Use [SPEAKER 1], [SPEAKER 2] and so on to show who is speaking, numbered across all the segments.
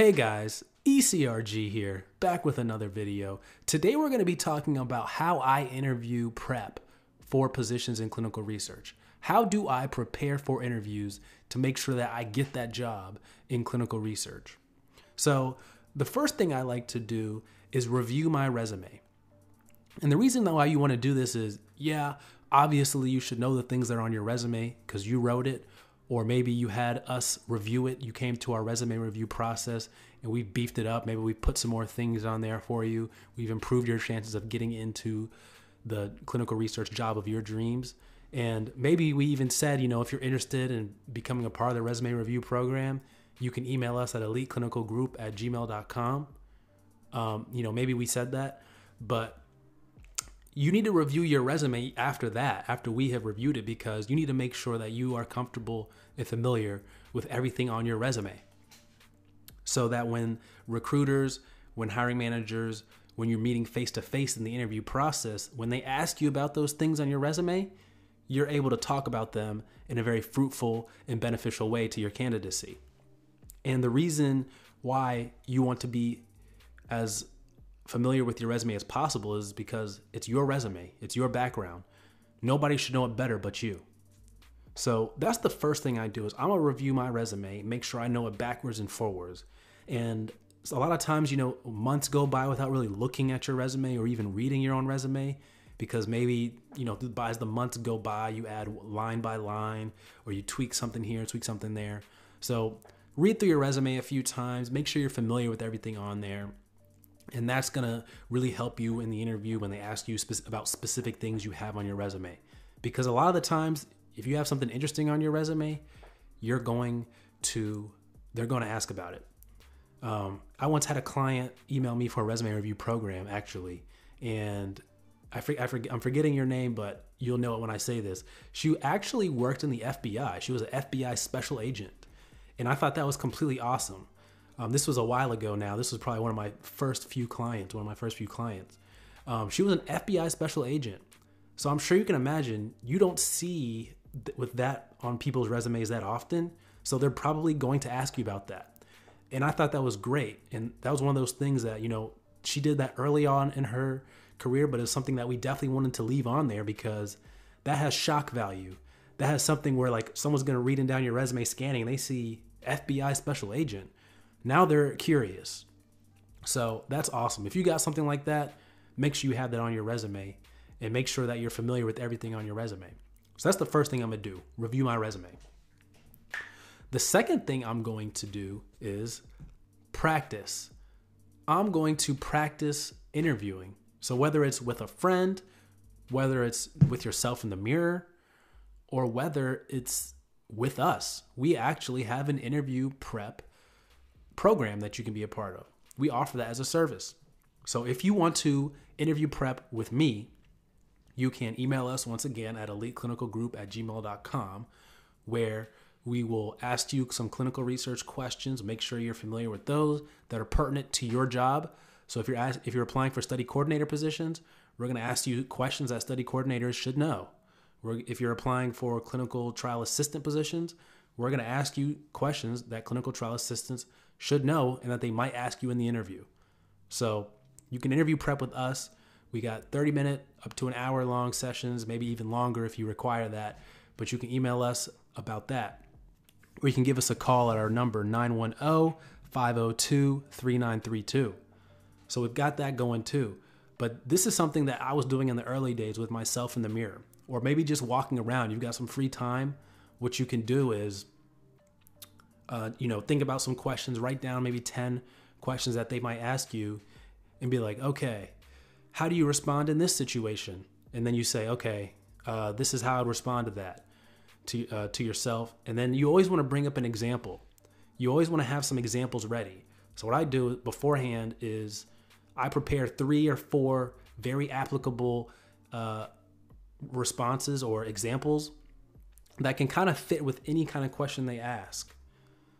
[SPEAKER 1] Hey guys, ECRG here, back with another video. Today we're going to be talking about how I interview prep for positions in clinical research. How do I prepare for interviews to make sure that I get that job in clinical research? So, the first thing I like to do is review my resume. And the reason why you want to do this is, yeah, obviously you should know the things that are on your resume because you wrote it, or maybe you had us review it. You came to our resume review process and we beefed it up. Maybe we put some more things on there for you. We've improved your chances of getting into the clinical research job of your dreams. And maybe we even said, you know, if you're interested in becoming a part of the resume review program, you can email us at eliteclinicalgroup at gmail.com. Um, you know, maybe we said that, but you need to review your resume after that, after we have reviewed it, because you need to make sure that you are comfortable and familiar with everything on your resume. So that when recruiters, when hiring managers, when you're meeting face to face in the interview process, when they ask you about those things on your resume, you're able to talk about them in a very fruitful and beneficial way to your candidacy. And the reason why you want to be as familiar with your resume as possible is because it's your resume, it's your background. Nobody should know it better but you. So that's the first thing I do is I'm gonna review my resume, make sure I know it backwards and forwards. And a lot of times, you know, months go by without really looking at your resume or even reading your own resume because maybe, you know, as the months go by, you add line by line or you tweak something here, tweak something there. So read through your resume a few times, make sure you're familiar with everything on there, and that's to really help you in the interview when they ask you spe- about specific things you have on your resume. Because a lot of the times, if you have something interesting on your resume, you're going to, they're to ask about it. Um, I once had a client email me for a resume review program, actually, and I, for, I forget, I'm forgetting your name, but you'll know it when I say this. She actually worked in the FBI. She was an FBI special agent, and I thought that was completely awesome. Um, this was a while ago now. This was probably one of my first few clients, one of my first few clients. Um, she was an FBI special agent. So I'm sure you can imagine you don't see th- with that on people's resumes that often. So they're probably going to ask you about that. And I thought that was great. And that was one of those things that, you know, she did that early on in her career, but it's something that we definitely wanted to leave on there because that has shock value. That has something where like someone's going to read down your resume scanning and they see FBI special agent now they're curious. So that's awesome. If you got something like that, make sure you have that on your resume and make sure that you're familiar with everything on your resume. So that's the first thing I'm gonna do review my resume. The second thing I'm going to do is practice. I'm going to practice interviewing. So whether it's with a friend, whether it's with yourself in the mirror, or whether it's with us, we actually have an interview prep program that you can be a part of. We offer that as a service. So if you want to interview prep with me, you can email us once again at eliteclinicalgroup at gmail.com, where we will ask you some clinical research questions. Make sure you're familiar with those that are pertinent to your job. So if you're ask, if you're applying for study coordinator positions, we're going to ask you questions that study coordinators should know. If you're applying for clinical trial assistant positions, we're going to ask you questions that clinical trial assistants should know and that they might ask you in the interview. So you can interview prep with us. We got 30 minute up to an hour long sessions, maybe even longer if you require that. But you can email us about that. Or you can give us a call at our number 910 502 3932. So we've got that going too. But this is something that I was doing in the early days with myself in the mirror, or maybe just walking around. You've got some free time. What you can do is uh, you know, think about some questions, write down maybe 10 questions that they might ask you and be like, okay, how do you respond in this situation? And then you say, okay, uh, this is how I'd respond to that to, uh, to yourself. And then you always want to bring up an example. You always want to have some examples ready. So what I do beforehand is I prepare three or four very applicable uh, responses or examples that can kind of fit with any kind of question they ask.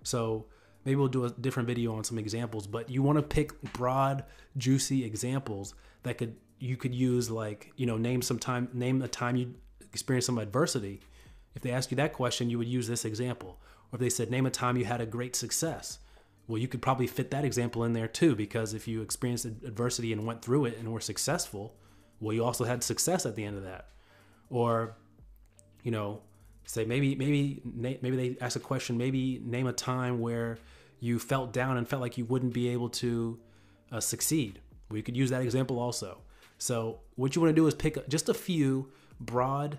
[SPEAKER 1] So maybe we'll do a different video on some examples, but you want to pick broad, juicy examples that could you could use like, you know, name some time name a time you experienced some adversity. If they ask you that question, you would use this example. Or if they said name a time you had a great success, Well, you could probably fit that example in there too, because if you experienced adversity and went through it and were successful, well, you also had success at the end of that. Or, you know, say maybe maybe maybe they ask a question. Maybe name a time where you felt down and felt like you wouldn't be able to uh, succeed. We could use that example also. So what you want to do is pick just a few broad,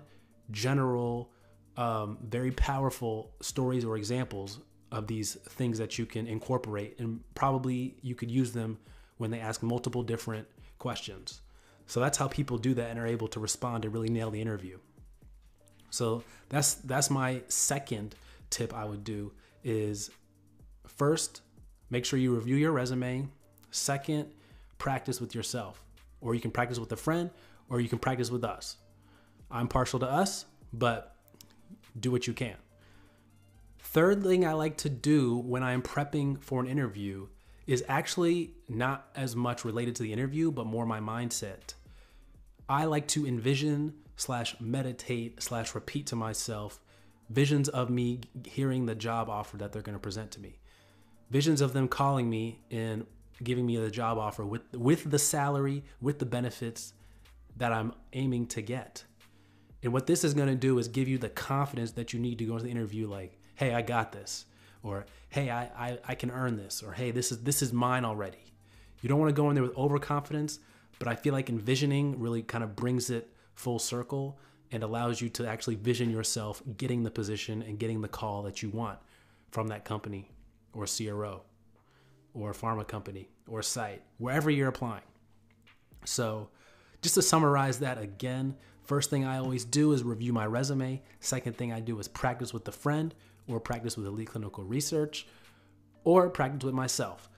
[SPEAKER 1] general, um, very powerful stories or examples of these things that you can incorporate, and probably you could use them when they ask multiple different questions. So that's how people do that and are able to respond and really nail the interview. So that's that's my second tip I would do is first make sure you review your resume. Second, practice with yourself. Or you can practice with a friend or you can practice with us. I'm partial to us, but do what you can. Third thing I like to do when I'm prepping for an interview is actually not as much related to the interview, but more my mindset. I like to envision slash meditate slash repeat to myself visions of me hearing the job offer that they're going to present to me. Visions of them calling me and giving me the job offer with with the salary with the benefits that I'm aiming to get. And what this is going to do is give you the confidence that you need to go into the interview like hey I got this or hey I, I, I can earn this or hey this is this is mine already. You don't want to go in there with overconfidence but I feel like envisioning really kind of brings it full circle and allows you to actually vision yourself getting the position and getting the call that you want from that company or CRO or pharma company or site, wherever you're applying. So, just to summarize that again, first thing I always do is review my resume. Second thing I do is practice with a friend or practice with elite clinical research or practice with myself.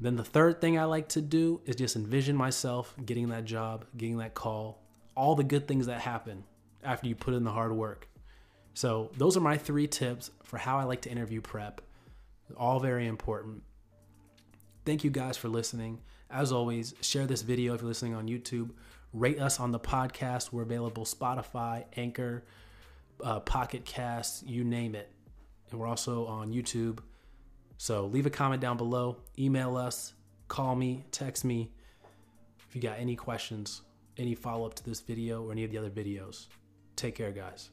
[SPEAKER 1] Then the third thing I like to do is just envision myself getting that job, getting that call, all the good things that happen after you put in the hard work. So, those are my three tips for how I like to interview prep. All very important. Thank you guys for listening. As always, share this video if you're listening on YouTube. Rate us on the podcast. We're available Spotify, Anchor, uh, Pocket Cast, you name it. And we're also on YouTube. So leave a comment down below, email us, call me, text me if you got any questions any follow up to this video or any of the other videos. Take care, guys.